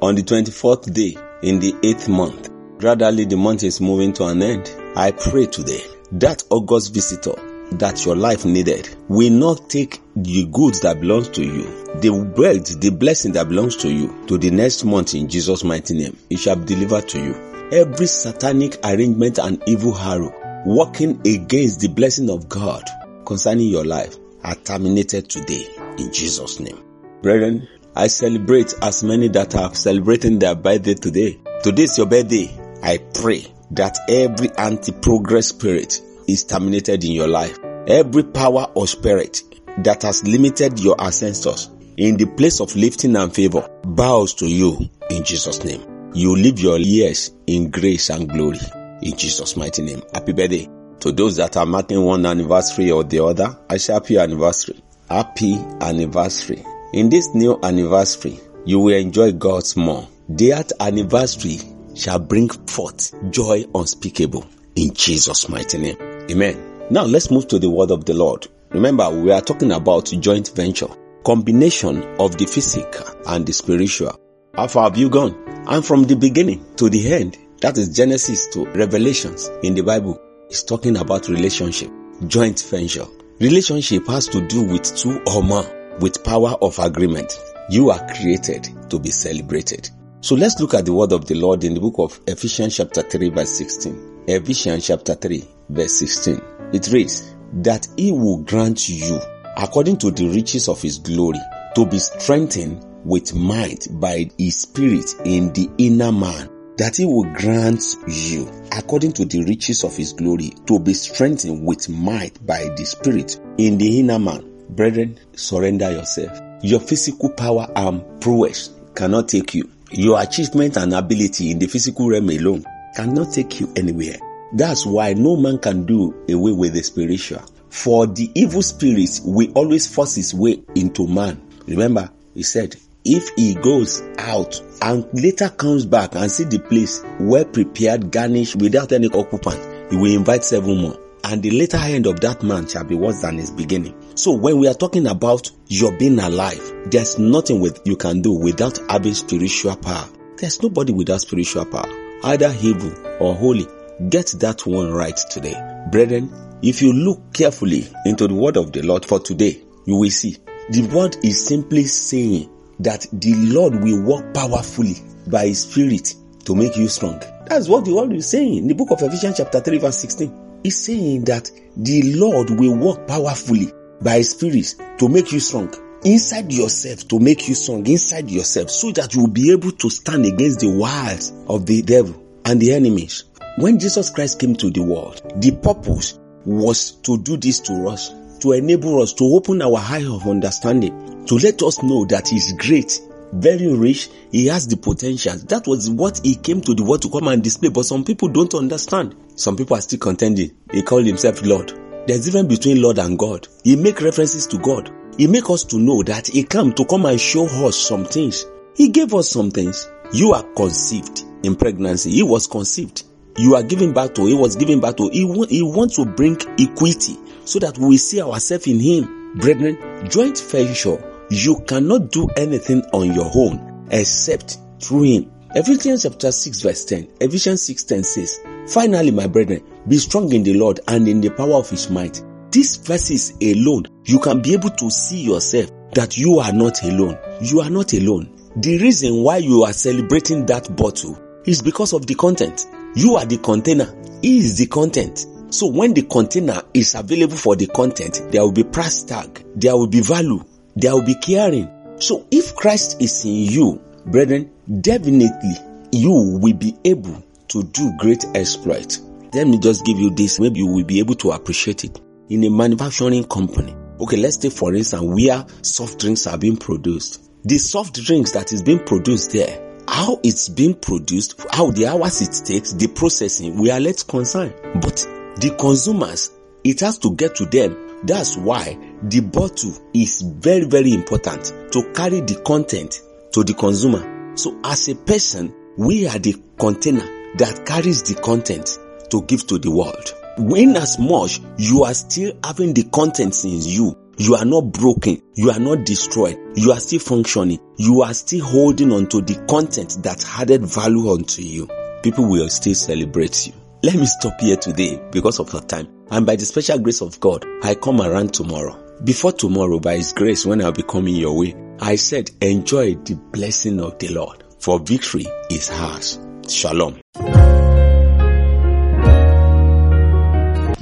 on the 24th day in the 8th month. Gradually the month is moving to an end. I pray today that August visitor that your life needed will not take the goods that belongs to you, the wealth, the blessing that belongs to you to the next month in Jesus' mighty name. It shall be delivered to you. Every satanic arrangement and evil arrow working against the blessing of God concerning your life are terminated today in Jesus' name. Brethren, I celebrate as many that are celebrating their birthday today. Today is your birthday. I pray that every anti-progress spirit is terminated in your life. Every power or spirit that has limited your ancestors in the place of lifting and favor bows to you in Jesus' name. You live your years in grace and glory in Jesus' mighty name. Happy birthday. To those that are marking one anniversary or the other, I say happy anniversary. Happy anniversary. In this new anniversary, you will enjoy God's more. That anniversary shall bring forth joy unspeakable in Jesus' mighty name. Amen. Now let's move to the word of the Lord. Remember, we are talking about joint venture, combination of the physical and the spiritual. How far have you gone? And from the beginning to the end, that is Genesis to Revelations in the Bible, is talking about relationship, joint venture. Relationship has to do with two or more with power of agreement. You are created to be celebrated. So let's look at the word of the Lord in the book of Ephesians chapter 3 verse 16. Ephesians chapter 3 verse 16. It reads, that he will grant you, according to the riches of his glory, to be strengthened with might by his spirit in the inner man, that he will grant you, according to the riches of his glory, to be strengthened with might by the spirit in the inner man. Brethren, surrender yourself. Your physical power and prowess cannot take you. Your achievement and ability in the physical realm alone cannot take you anywhere. That's why no man can do away with the spiritual. For the evil spirits will always force his way into man. Remember, he said, if he goes out and later comes back and see the place well prepared, garnished without any occupant, he will invite seven more. And the later end of that man shall be worse than his beginning. So when we are talking about your being alive, there's nothing with you can do without having spiritual power. There's nobody without spiritual power, either evil or holy. Get that one right today. Brethren, if you look carefully into the word of the Lord for today, you will see the word is simply saying that the Lord will work powerfully by His Spirit to make you strong. That's what the word is saying in the book of Ephesians chapter 3 verse 16. It's saying that the Lord will work powerfully by His Spirit to make you strong. Inside yourself to make you strong, inside yourself, so that you will be able to stand against the wiles of the devil and the enemies. When Jesus Christ came to the world, the purpose was to do this to us, to enable us to open our eye of understanding, to let us know that He's great, very rich, He has the potential. That was what He came to the world to come and display. But some people don't understand. Some people are still contending. He called Himself Lord. There's difference between Lord and God. He make references to God. He make us to know that He came to come and show us some things. He gave us some things. You are conceived in pregnancy. He was conceived you are giving back to, he was giving back to, he, he wants to bring equity so that we see ourselves in him. Brethren, joint venture, you cannot do anything on your own except through him. Ephesians chapter 6 verse 10, Ephesians 6 10 says, Finally, my brethren, be strong in the Lord and in the power of his might. These verses alone, you can be able to see yourself that you are not alone. You are not alone. The reason why you are celebrating that bottle is because of the content. You are the container. He is the content. So when the container is available for the content, there will be price tag, there will be value, there will be caring. So if Christ is in you, brethren, definitely you will be able to do great exploit. Let me just give you this. Maybe you will be able to appreciate it. In a manufacturing company, okay, let's take for instance where soft drinks are being produced. The soft drinks that is being produced there how it's being produced, how the hours it takes, the processing, we are less concerned. But the consumers, it has to get to them. That's why the bottle is very, very important to carry the content to the consumer. So as a person, we are the container that carries the content to give to the world. When as much you are still having the contents in you, you are not broken, you are not destroyed, you are still functioning, you are still holding on to the content that added value unto you. People will still celebrate you. Let me stop here today because of your time. And by the special grace of God, I come around tomorrow. Before tomorrow, by His grace, when I'll be coming your way, I said, enjoy the blessing of the Lord, for victory is ours. Shalom.